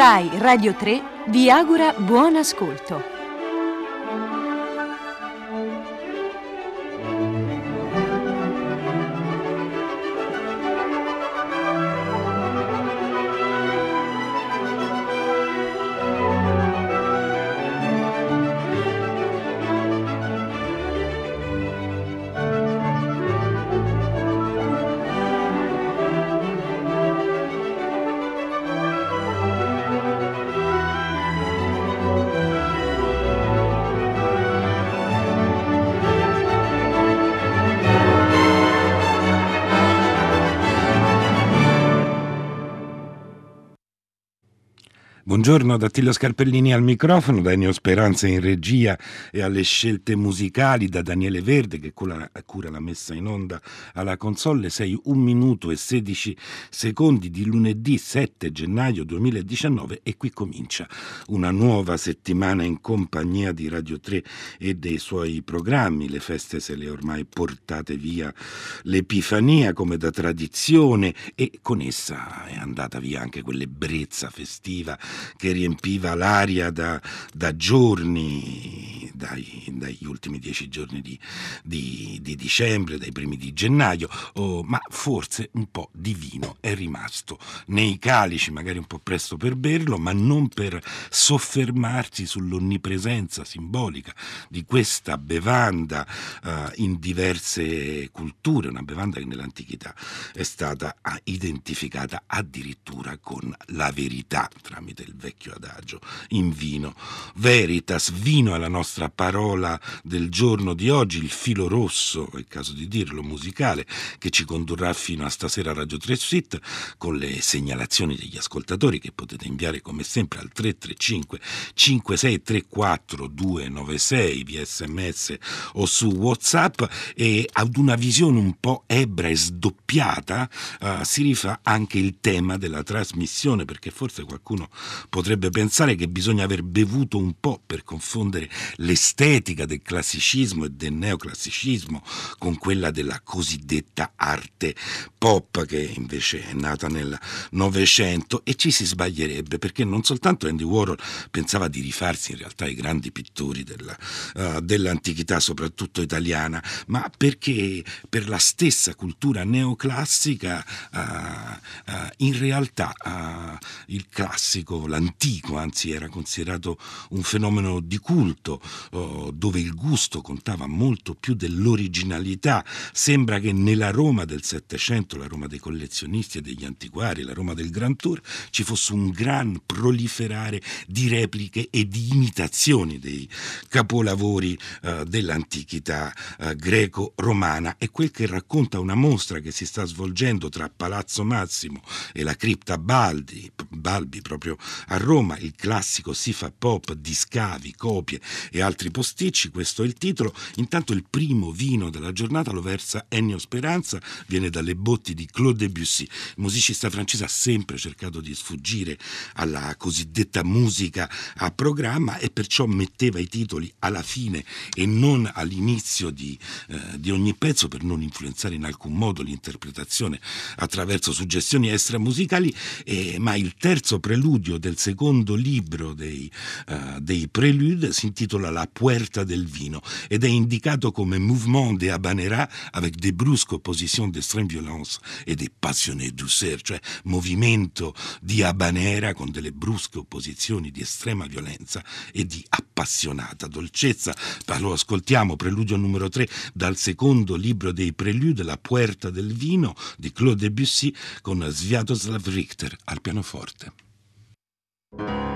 Rai Radio 3 vi augura buon ascolto. Buongiorno da Attilio Scarpellini al microfono, da Ennio Speranza in regia e alle scelte musicali da Daniele Verde che cura, la messa in onda alla console. Sei un minuto e 16 secondi di lunedì 7 gennaio 2019 e qui comincia una nuova settimana in compagnia di Radio 3 e dei suoi programmi. Le feste se le ormai portate via l'Epifania come da tradizione e con essa è andata via anche quell'ebbrezza festiva che riempiva l'aria da, da giorni, dai, dagli ultimi dieci giorni di, di, di, dicembre, dai primi di gennaio, oh, ma forse un po' di vino è rimasto nei calici, magari un po' presto per berlo, ma non per soffermarsi sull'onnipresenza simbolica di questa bevanda uh, in diverse culture, una bevanda che nell'antichità è stata identificata addirittura con la verità tramite il vecchio adagio, in vino. Veritas, vino è la nostra parola del giorno di oggi, il filo rosso, è il caso di dirlo, musicale, che ci condurrà fino a stasera a Radio 3 Suite con le segnalazioni degli ascoltatori che potete inviare come sempre al 335 5634 296 via sms o su whatsapp e ad una visione un po' ebra e sdoppiata uh, si rifà anche il tema della trasmissione perché forse qualcuno potrebbe pensare che bisogna aver bevuto un po' per confondere l'estetica del classicismo e del neoclassicismo con quella della cosiddetta arte pop che invece è nata nel Novecento e ci si sbaglierebbe perché non soltanto Andy Warhol pensava di rifarsi in realtà ai grandi pittori della, uh, dell'antichità, soprattutto italiana, ma perché per la stessa cultura neoclassica uh, uh, in realtà il classico, la antico, anzi era considerato un fenomeno di culto, oh, dove il gusto contava molto più dell'originalità. Sembra che nella Roma del Settecento, la Roma dei collezionisti e degli antiquari, la Roma del Grand Tour, ci fosse un gran proliferare di repliche e di imitazioni dei capolavori uh, dell'antichità uh, greco-romana. È quel che racconta una mostra che si sta svolgendo tra Palazzo Massimo e la cripta Baldi, Balbi proprio a Roma il classico si fa pop di scavi, copie e altri posticci, questo è il titolo. Intanto il primo vino della giornata lo versa Ennio Speranza, viene dalle botti di Claude Debussy. Il musicista francese ha sempre cercato di sfuggire alla cosiddetta musica a programma e perciò metteva i titoli alla fine e non all'inizio di, eh, di ogni pezzo per non influenzare in alcun modo l'interpretazione attraverso suggestioni extramusicali, eh, ma il terzo preludio del secondo libro dei, uh, dei Prelude si intitola La Puerta del Vino ed è indicato come Mouvement de Habanera avec des brusques oppositions d'extrême violence e des passionnés douceur, cioè movimento di Habanera con delle brusche opposizioni di estrema violenza e di appassionata dolcezza. Lo ascoltiamo, preludio numero 3 dal secondo libro dei Prelude, La Puerta del Vino di Claude Debussy con Sviatoslav Richter al pianoforte. you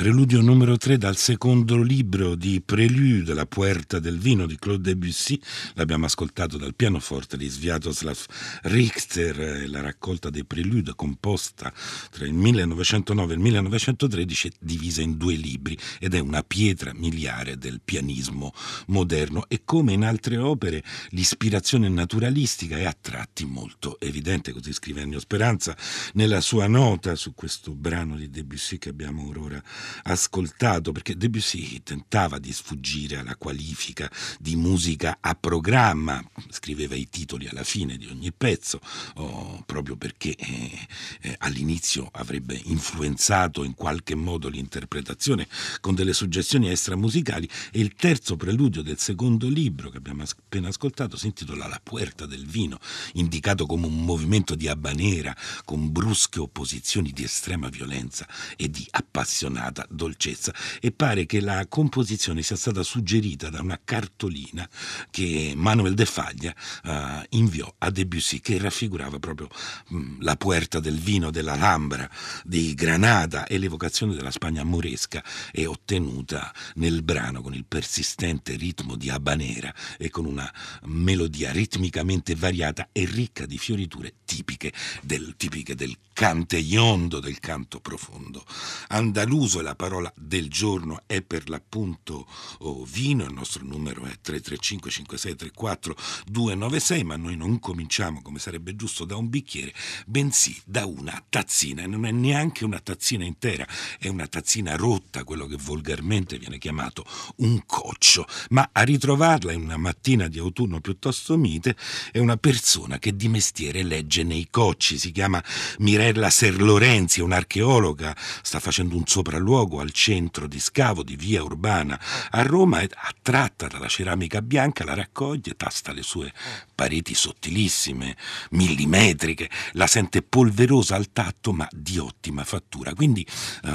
Preludio numero 3 dal secondo libro di Prelude, La Puerta del Vino di Claude Debussy. L'abbiamo ascoltato dal pianoforte di Sviatoslav Richter, la raccolta dei Prelude composta tra il 1909 e il 1913, divisa in due libri ed è una pietra miliare del pianismo moderno. E come in altre opere, l'ispirazione naturalistica è a tratti molto evidente, così scrive Ennio Speranza nella sua nota su questo brano di Debussy che abbiamo ora ascoltato, perché Debussy tentava di sfuggire alla qualifica di musica a programma, scriveva i titoli alla fine di ogni pezzo, oh, proprio perché eh, eh, all'inizio avrebbe influenzato in qualche modo l'interpretazione con delle suggestioni extramusicali e il terzo preludio del secondo libro che abbiamo appena ascoltato si intitola La puerta del vino, indicato come un movimento di abanera con brusche opposizioni di estrema violenza e di appassionata certa dolcezza e pare che la composizione sia stata suggerita da una cartolina che Manuel de Faglia uh, inviò a Debussy che raffigurava proprio um, la puerta del vino della Lambra di Granada e l'evocazione della Spagna moresca è ottenuta nel brano con il persistente ritmo di habanera e con una melodia ritmicamente variata e ricca di fioriture tipiche del, tipiche del cante iondo, del canto profondo. Andaluso è la parola del giorno, è per l'appunto oh, vino, il nostro numero è 335 5634 296, ma noi non cominciamo come sarebbe giusto da un bicchiere, bensì da una tazzina, non è neanche una tazzina intera, è una tazzina rotta, quello che volgarmente viene chiamato un coccio, ma a ritrovarla in una mattina di autunno piuttosto mite è una persona che di mestiere legge nei cocci, si chiama Mirella Serlorenzi, un'archeologa, sta facendo un sopralluogo al centro di scavo di via Urbana a Roma attratta dalla ceramica bianca la raccoglie, tasta le sue pareti sottilissime, millimetriche, la sente polverosa al tatto ma di ottima fattura. Quindi uh,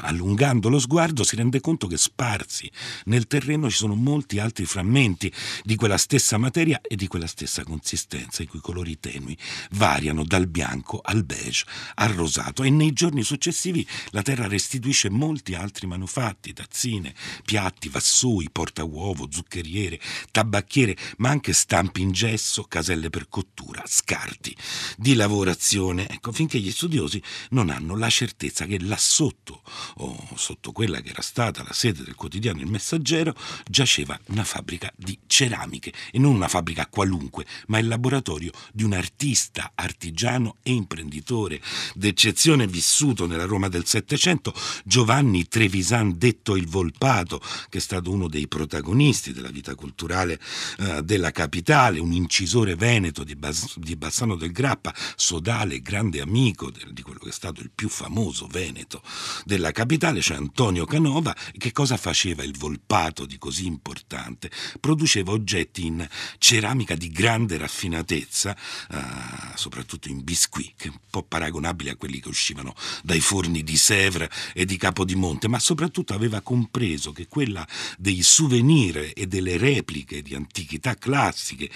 allungando lo sguardo si rende conto che sparsi nel terreno ci sono molti altri frammenti di quella stessa materia e di quella stessa consistenza, i cui colori tenui variano dal bianco al beige al rosato e nei giorni successivi la terra restituisce molti altri manufatti, tazzine, piatti, vassoi, portauovo, zuccheriere, tabacchiere, ma anche stampi in gesso, caselle per cottura, scarti di lavorazione, ecco, finché gli studiosi non hanno la certezza che là sotto, o sotto quella che era stata la sede del quotidiano Il Messaggero, giaceva una fabbrica di ceramiche e non una fabbrica qualunque, ma il laboratorio di un artista, artigiano e imprenditore d'eccezione vissuto nella Roma del Settecento, Giovanni Trevisan, detto il Volpato, che è stato uno dei protagonisti della vita culturale eh, della capitale, un incisore veneto di, Bas- di, Bassano del Grappa, sodale, grande amico de- di quello che è stato il più famoso veneto della capitale, cioè Antonio Canova. Che cosa faceva il Volpato di così importante? Produceva oggetti in ceramica di grande raffinatezza, eh, soprattutto in biscuit, che è un po' paragonabile a quelli che uscivano dai forni di Sèvres e di Capodimonte, ma soprattutto aveva compreso che quella dei souvenir e delle repliche di antichità classiche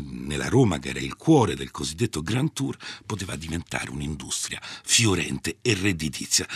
nella Roma, che era il cuore del cosiddetto Grand Tour, poteva diventare un'industria fiorente e redditizia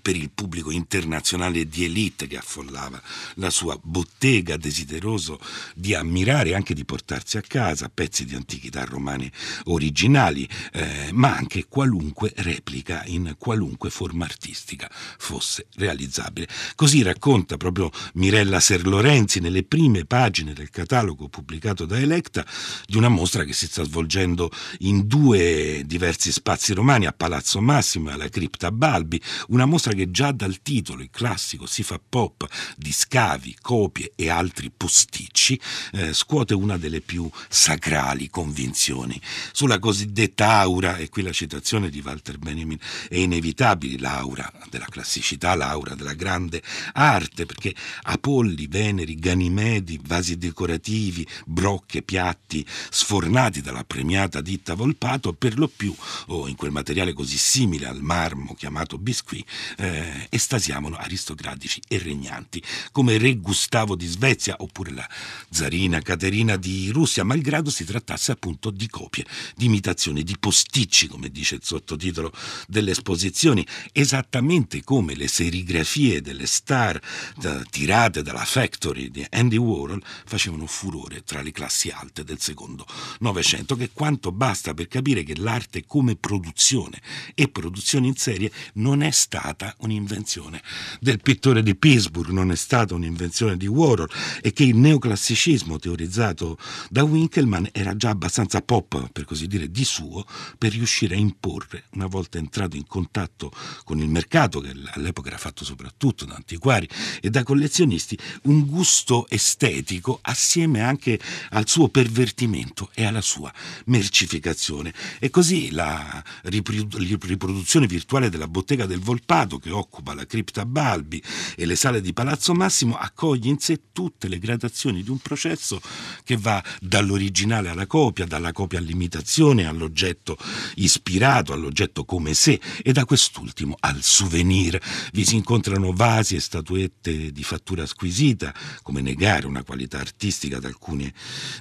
per il pubblico internazionale di elite che affollava la sua bottega, desideroso di ammirare e anche di portarsi a casa pezzi di antichità romane originali, eh, ma anche qualunque replica in qualunque forma artistica fosse realizzabile. Così racconta proprio Mirella Serlorenzi nelle prime pagine del catalogo pubblicato da Electa di una mostra che si sta svolgendo in due diversi spazi romani, a Palazzo Massimo e alla Cripta Balbi, una mostra che già dal titolo, il classico si fa pop di scavi, copie e altri posticci, eh, scuote una delle più sacrali convinzioni. Sulla cosiddetta aura, e qui la citazione di Walter Benjamin è inevitabile l'aura della classicità, l'aura della grande arte, perché Apolli, Veneri, Ganimedi, vasi decorativi, brocche, piatti, sfornati dalla premiata ditta Volpato, per lo più, o in quel materiale così simile al marmo chiamato biscuit, eh, estasiavano aristocratici e regnanti, come re Gustavo di Svezia oppure la zarina Caterina di Russia, malgrado si trattasse appunto di copie, di imitazioni, di posticci, come dice il sottotitolo delle esposizioni, esattamente come le serigrafie delle star da, tirate dalla Factory di Andy Warhol facevano furore tra le classi alte del secondo Novecento, che quanto basta per capire che l'arte come produzione e produzione in serie non è stata un'invenzione del pittore di Pittsburgh, non è stata un'invenzione di Warhol e che il neoclassicismo teorizzato da Winkelmann era già abbastanza pop, per così dire, di suo per riuscire a imporre, una volta entrato in contatto con il mercato, che all'epoca era fatto soprattutto da antiquari e da collezionisti, un gusto estetico assieme anche al suo pervertimento e alla sua mercificazione. E così la riproduzione virtuale della bottega del Volpato, che occupa la cripta Balbi e le sale di Palazzo Massimo, accoglie in sé tutte le gradazioni di un processo che va dall'originale alla copia, dalla copia all'imitazione, all'oggetto ispirato, all'oggetto come sé e da quest'ultimo al souvenir. Vi si incontrano vasi e statuette di fattura squisita, come negare una qualità artistica ad alcune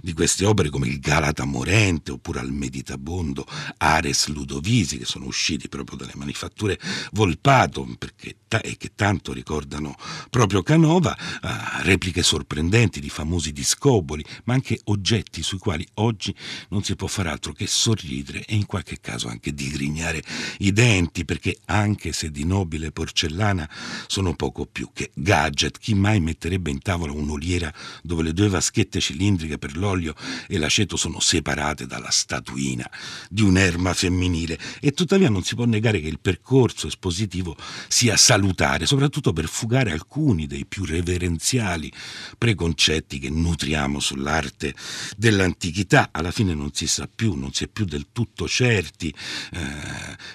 di queste opere come il Galata Morente oppure al Meditabondo Ares Ludovisi che sono usciti proprio dalle manifatture Volpato perché, e che tanto ricordano proprio Canova, uh, repliche sorprendenti di famosi discoboli, ma anche oggetti sui quali oggi non si può fare altro che sorridere e in qualche caso anche digrignare i denti, perché anche se di nobile porcellana sono poco più che gadget, chi mai metterebbe in tavola un'oliera dove le due vaschette cilindriche per l'olio e l'aceto sono separate dalla statuina di un'erma femminile? E tuttavia non si può negare che il percorso espositivo sia salutare, soprattutto per fugare alcuni dei più reverenziali preconcetti che nutriamo sull'arte dell'antichità. Alla fine non si sa più, non si è più del tutto certi eh,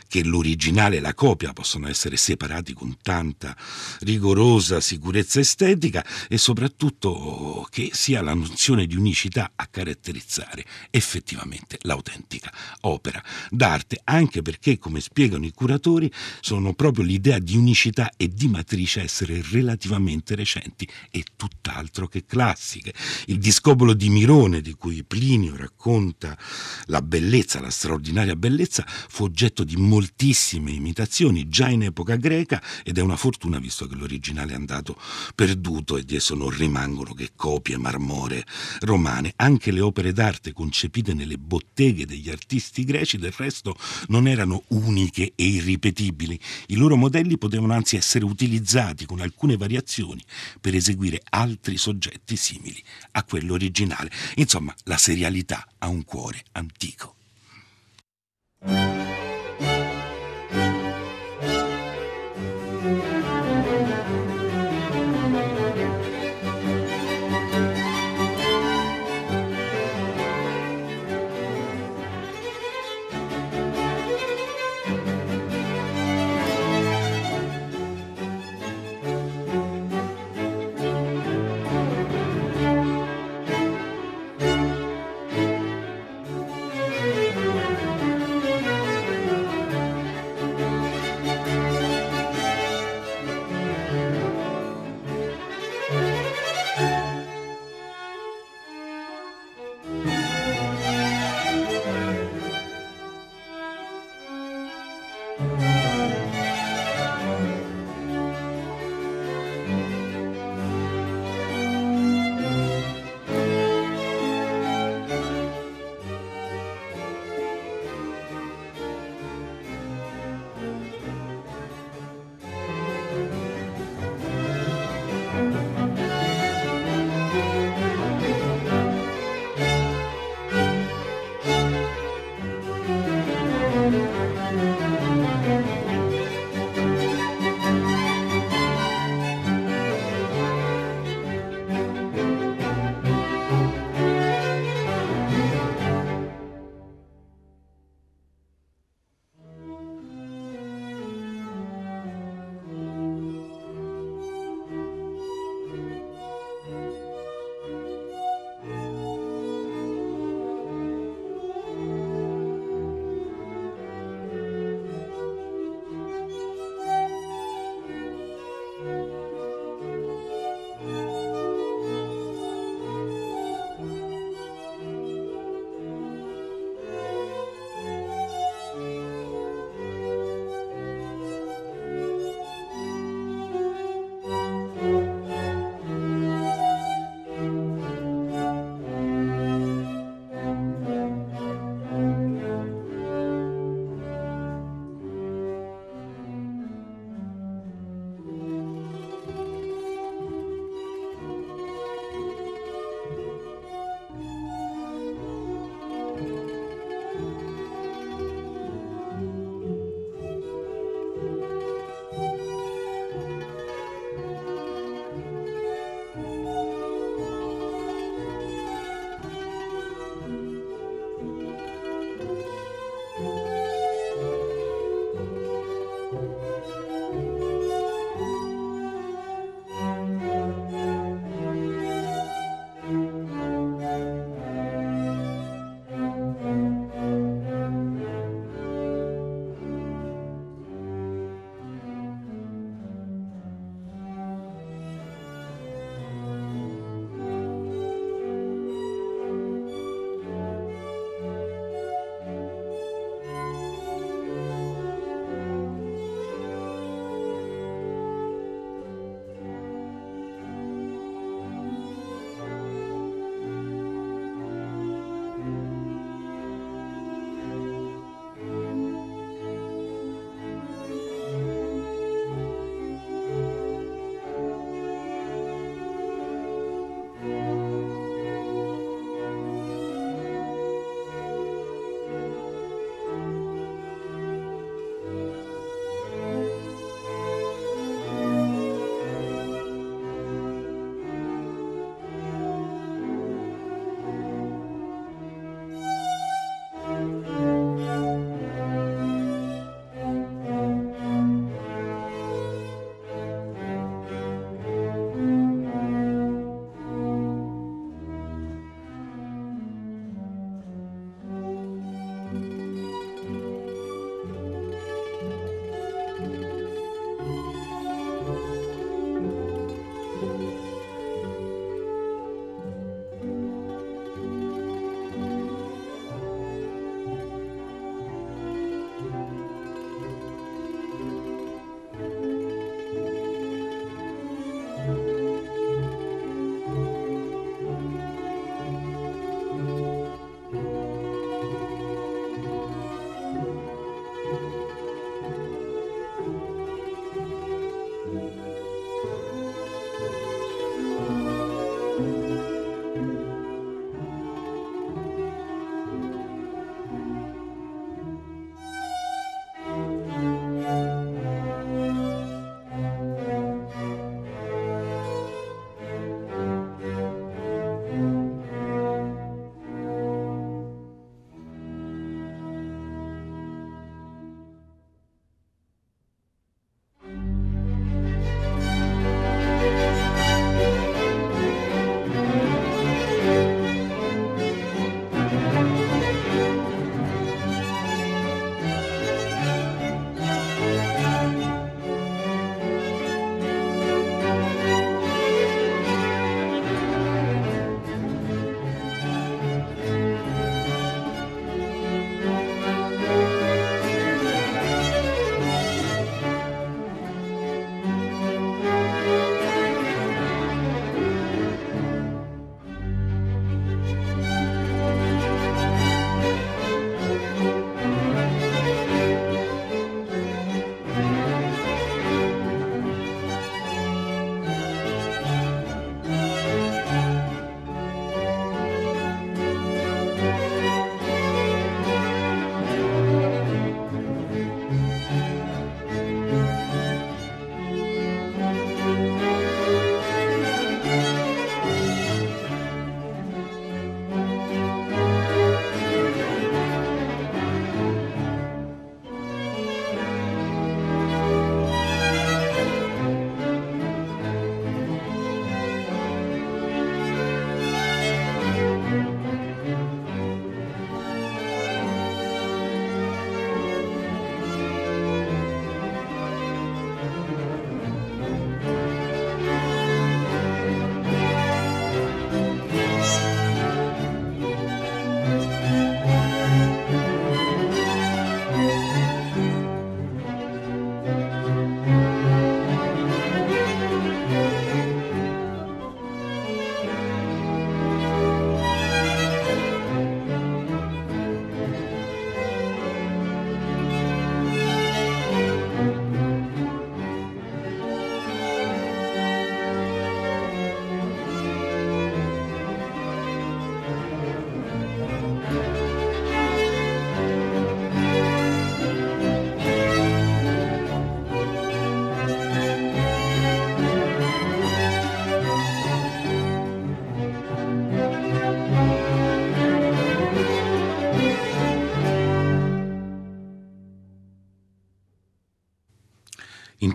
che l'originale e la copia possono essere separati con tanta rigorosa sicurezza estetica e soprattutto che sia la nozione di unicità a caratterizzare effettivamente l'autentica opera d'arte, anche perché, come spiegano i curatori, sono proprio l'idea di unicità e di matrice essere relativamente recenti e tutt'altro che classiche. Il discobolo di Mirone, di cui Plinio racconta la bellezza, la straordinaria bellezza, fu oggetto di moltissime imitazioni già in epoca greca ed è una fortuna visto che l'originale è andato perduto e di esso non rimangono che copie marmore romane. Anche le opere d'arte concepite nelle botteghe degli artisti greci del resto non erano uniche e irripetibili. I loro modelli potevano anzi essere utilizzati con alcune variazioni per eseguire altri soggetti simili a quello originale. Insomma, la serialità ha un cuore antico.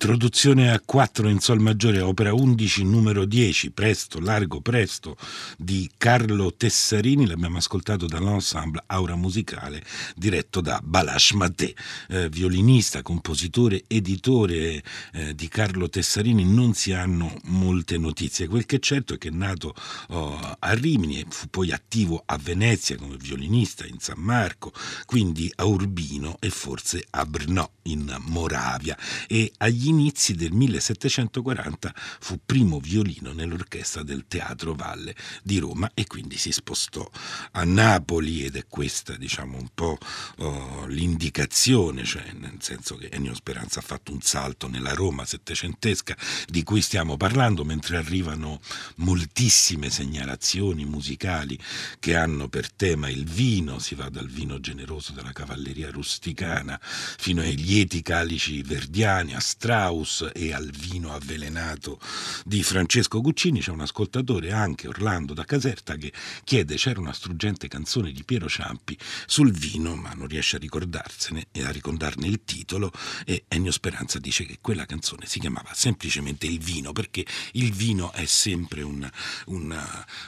Introduzione a 4 in Sol maggiore, opera 11, numero 10, Presto, Largo, Presto, di Carlo Tessarini. L'abbiamo ascoltato dall'ensemble Aura Musicale, diretto da Balash Maté, eh, violinista, compositore, editore eh, di Carlo Tessarini. Non si hanno molte notizie. Quel che è certo è che è nato oh, a Rimini e fu poi attivo a Venezia come violinista in San Marco, quindi a Urbino e forse a Brno in Moravia. E agli inizi del 1740 fu primo violino nell'orchestra del Teatro Valle di Roma e quindi si spostò a Napoli ed è questa diciamo un po' oh, l'indicazione, cioè nel senso che Ennio Speranza ha fatto un salto nella Roma settecentesca di cui stiamo parlando mentre arrivano moltissime segnalazioni musicali che hanno per tema il vino, si va dal vino generoso della cavalleria rusticana fino ai lieti calici verdiani, a Strauss e al vino avvelenato di Francesco Guccini, c'è un ascoltatore, anche Orlando da Caserta, che chiede c'era una struggente canzone di Piero Ciampi sul vino, ma non riesce a ricordarsene e a ricordarne il titolo e Ennio Speranza dice che quella canzone si chiamava semplicemente Il vino, perché il vino è sempre un, un,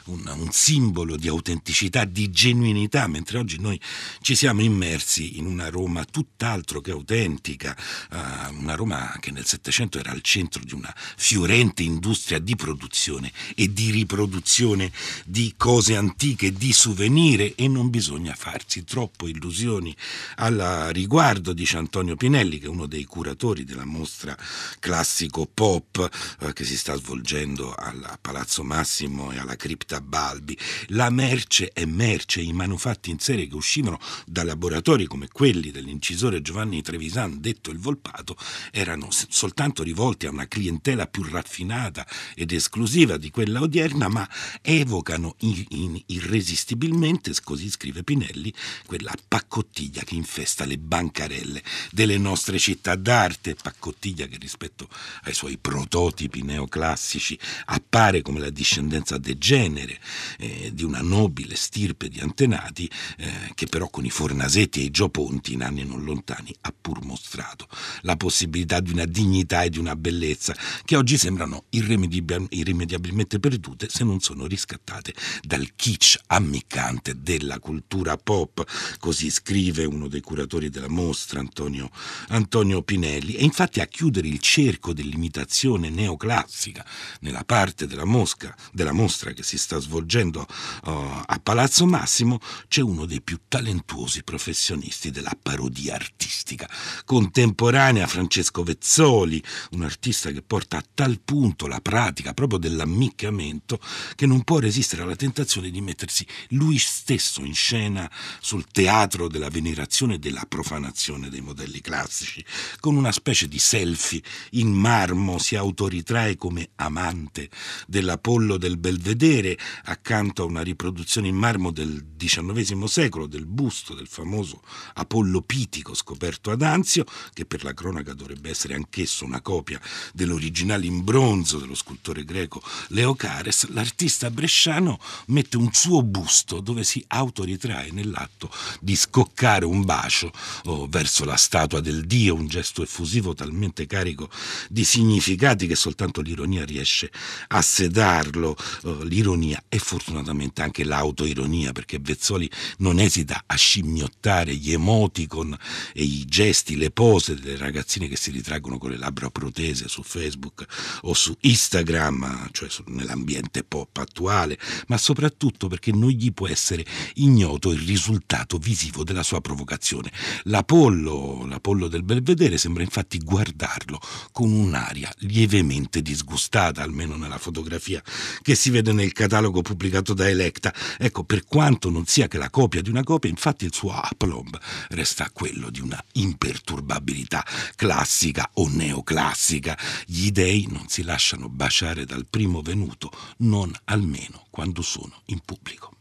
un, un simbolo di autenticità, di genuinità, mentre oggi noi ci siamo immersi in una Roma tutt'altro che autentica, uh, una Roma che nel Settecento era al centro di una fiorente industria di produzione e di riproduzione di cose antiche, di souvenir e non bisogna farsi troppo illusioni al riguardo, dice Antonio Pinelli, che è uno dei curatori della mostra classico pop eh, che si sta svolgendo al Palazzo Massimo e alla Cripta Balbi. La merce è merce, i manufatti in serie che uscivano da laboratori come quelli dell'incisore Giovanni Trevisan, detto il Volpato, erano soltanto rivolti a una clientela più raffinata ed esclusiva di quella odierna, ma evocano in, in, irresistibilmente, così scrive Pinelli, quella paccottiglia che infesta le bancarelle delle nostre città d'arte, paccottiglia che rispetto ai suoi prototipi neoclassici appare come la discendenza degenere eh, di una nobile stirpe di antenati eh, che però con i Fornasetti e i Gio Ponti in anni non lontani ha pur mostrato la possibilità di una dignità e di una bellezza che oggi sembrano irrimediabilmente perdute se non sono riscattate dal kitsch ammiccante della cultura pop, così scrive uno dei curatori della mostra, Antonio, Antonio Pinelli. E infatti a chiudere il cerco dell'imitazione neoclassica nella parte della, mosca, della mostra che si sta svolgendo uh, a Palazzo Massimo c'è uno dei più talentuosi professionisti della parodia artistica contemporanea, Francesco Vezzoni Soli, un artista che porta a tal punto la pratica proprio dell'ammiccamento che non può resistere alla tentazione di mettersi lui stesso in scena sul teatro della venerazione e della profanazione dei modelli classici. Con una specie di selfie in marmo si autoritrae come amante dell'Apollo del Belvedere accanto a una riproduzione in marmo del XIX secolo del busto del famoso Apollo Pitico scoperto ad Anzio, che per la cronaca dovrebbe essere anche anch'esso una copia dell'originale in bronzo dello scultore greco Leo Cares, l'artista bresciano mette un suo busto dove si autoritrae nell'atto di scoccare un bacio oh, verso la statua del dio, un gesto effusivo talmente carico di significati che soltanto l'ironia riesce a sedarlo. Oh, l'ironia e fortunatamente anche l'autoironia, perché Vezzoli non esita a scimmiottare gli emoticon e i gesti, le pose delle ragazzine che si ritraggono con le labbra protese su Facebook o su Instagram, cioè nell'ambiente pop attuale, ma soprattutto perché non gli può essere ignoto il risultato visivo della sua provocazione. L'Apollo, l'Apollo del Belvedere sembra infatti guardarlo con un'aria lievemente disgustata, almeno nella fotografia che si vede nel catalogo pubblicato da Electa. Ecco, per quanto non sia che la copia di una copia, infatti il suo aplomb resta quello di una imperturbabilità classica o neoclassica. Gli dei non si lasciano baciare dal primo venuto, non almeno quando sono in pubblico.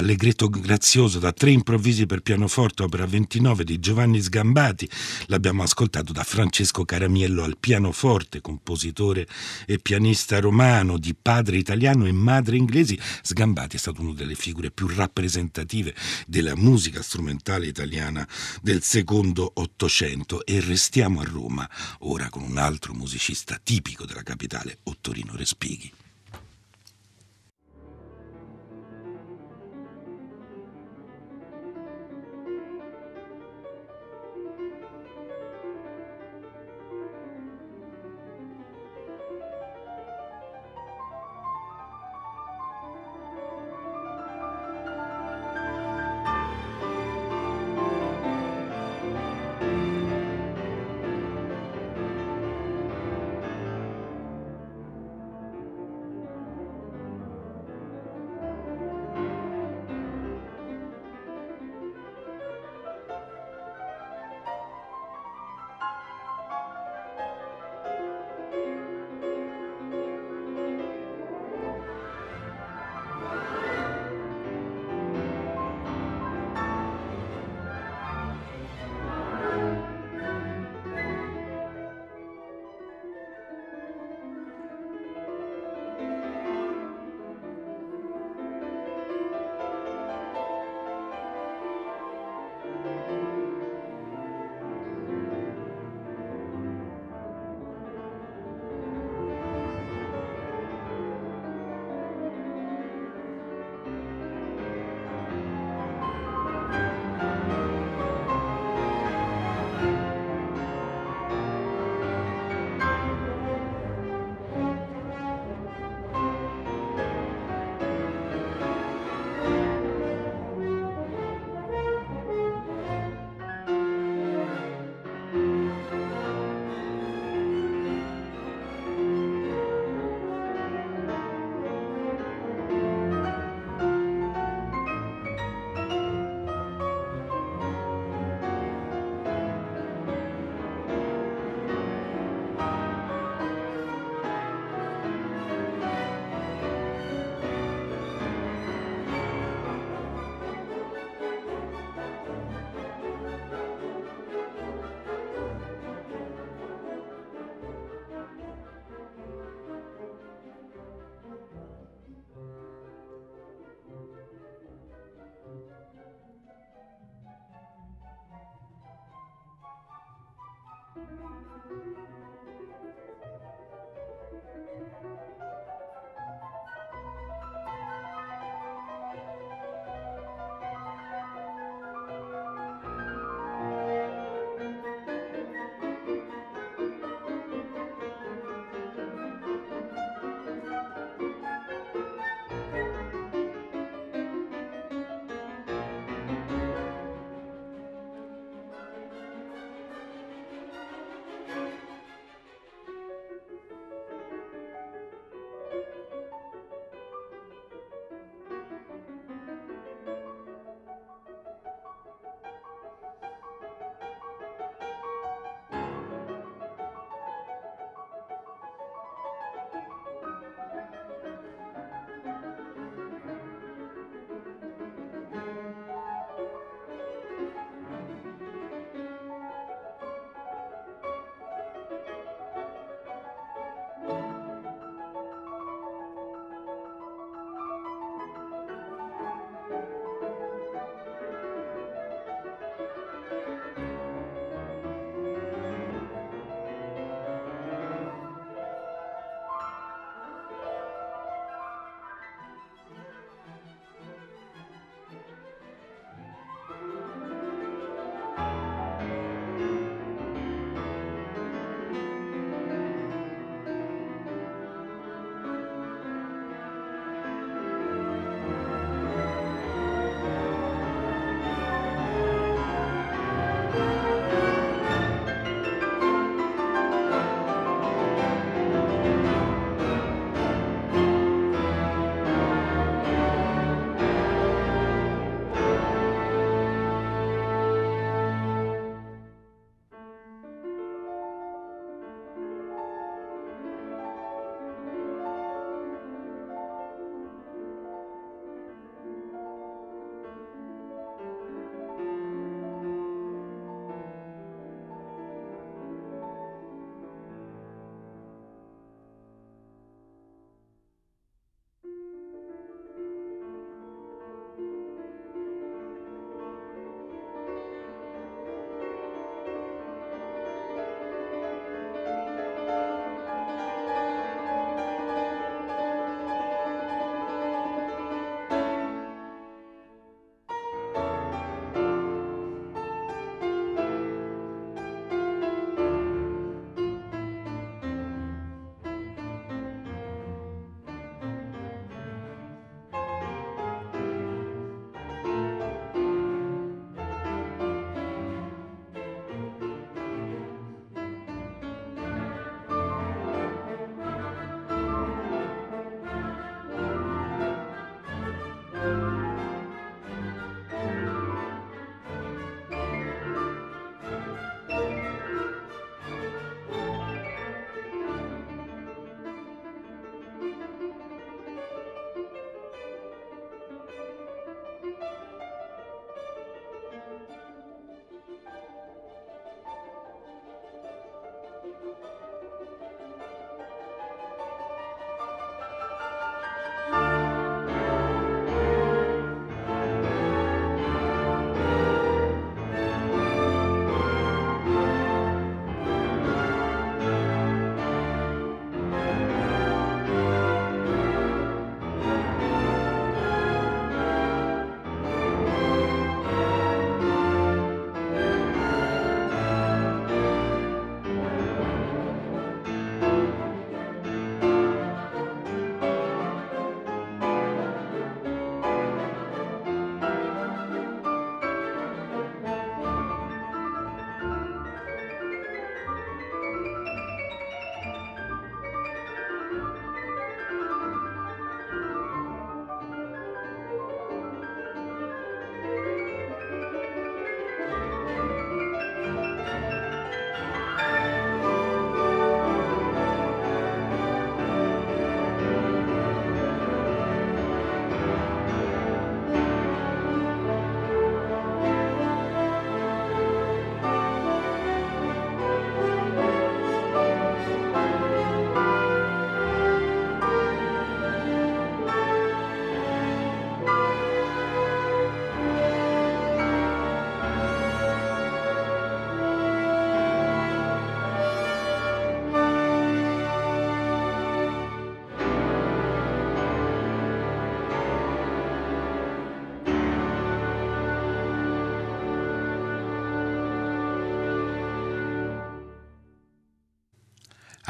Allegretto grazioso da tre improvvisi per pianoforte, opera 29 di Giovanni Sgambati. L'abbiamo ascoltato da Francesco Caramiello al pianoforte, compositore e pianista romano di padre italiano e madre inglesi. Sgambati è stato una delle figure più rappresentative della musica strumentale italiana del secondo Ottocento e restiamo a Roma, ora con un altro musicista tipico della capitale, Ottorino Respighi.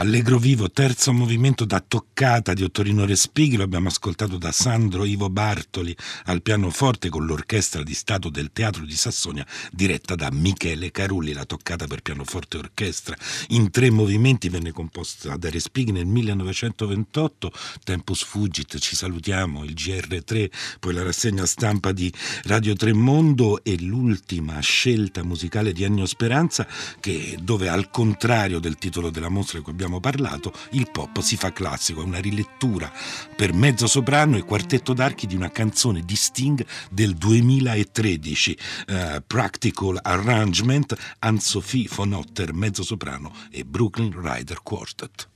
Allegro vivo, terzo movimento da toccata di Ottorino Respighi, lo abbiamo ascoltato da Sandro Ivo Bartoli al pianoforte con l'orchestra di Stato del Teatro di Sassonia diretta da Michele Carulli, la toccata per pianoforte e orchestra. In tre movimenti venne composta da Respighi nel 1928, Tempus Fugit, ci salutiamo, il GR3, poi la rassegna stampa di Radio Tremondo e l'ultima scelta musicale di Ennio Speranza che dove al contrario del titolo della mostra cui abbiamo abbiamo parlato, il pop si fa classico, è una rilettura per mezzo soprano e quartetto d'archi di una canzone di Sting del 2013, uh, Practical Arrangement, Anne-Sophie von Otter, mezzo soprano e Brooklyn Rider Quartet.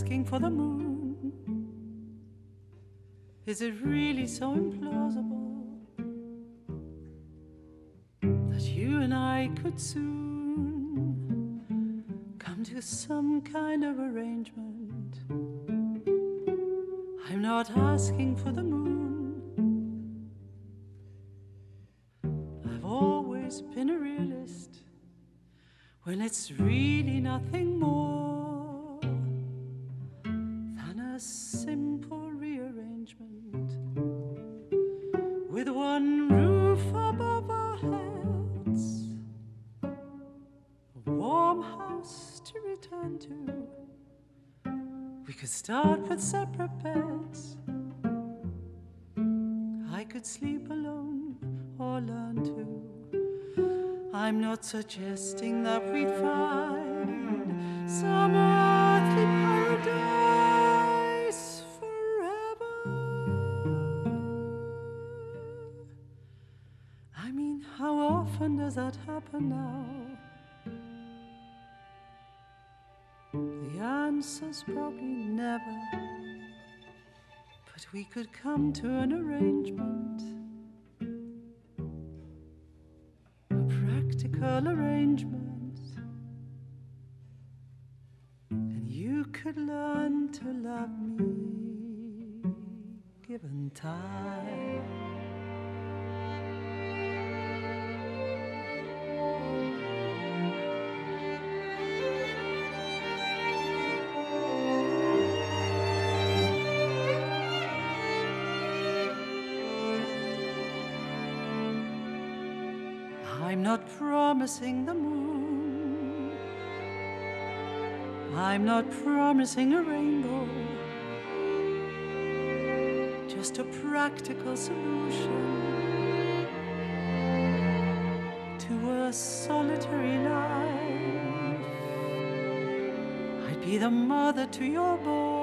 Asking for the moon? Is it really so implausible that you and I could soon come to some kind of arrangement? I'm not asking for the moon. I've always been a realist when it's really nothing more separate beds. I could sleep alone or learn to. I'm not suggesting that we'd find some earthly paradise. Forever. I mean, how often does that happen now? The answer's probably never. But we could come to an arrangement. A practical arrangement. And you could learn to love me given time. I'm not promising the moon. I'm not promising a rainbow. Just a practical solution to a solitary life. I'd be the mother to your boy.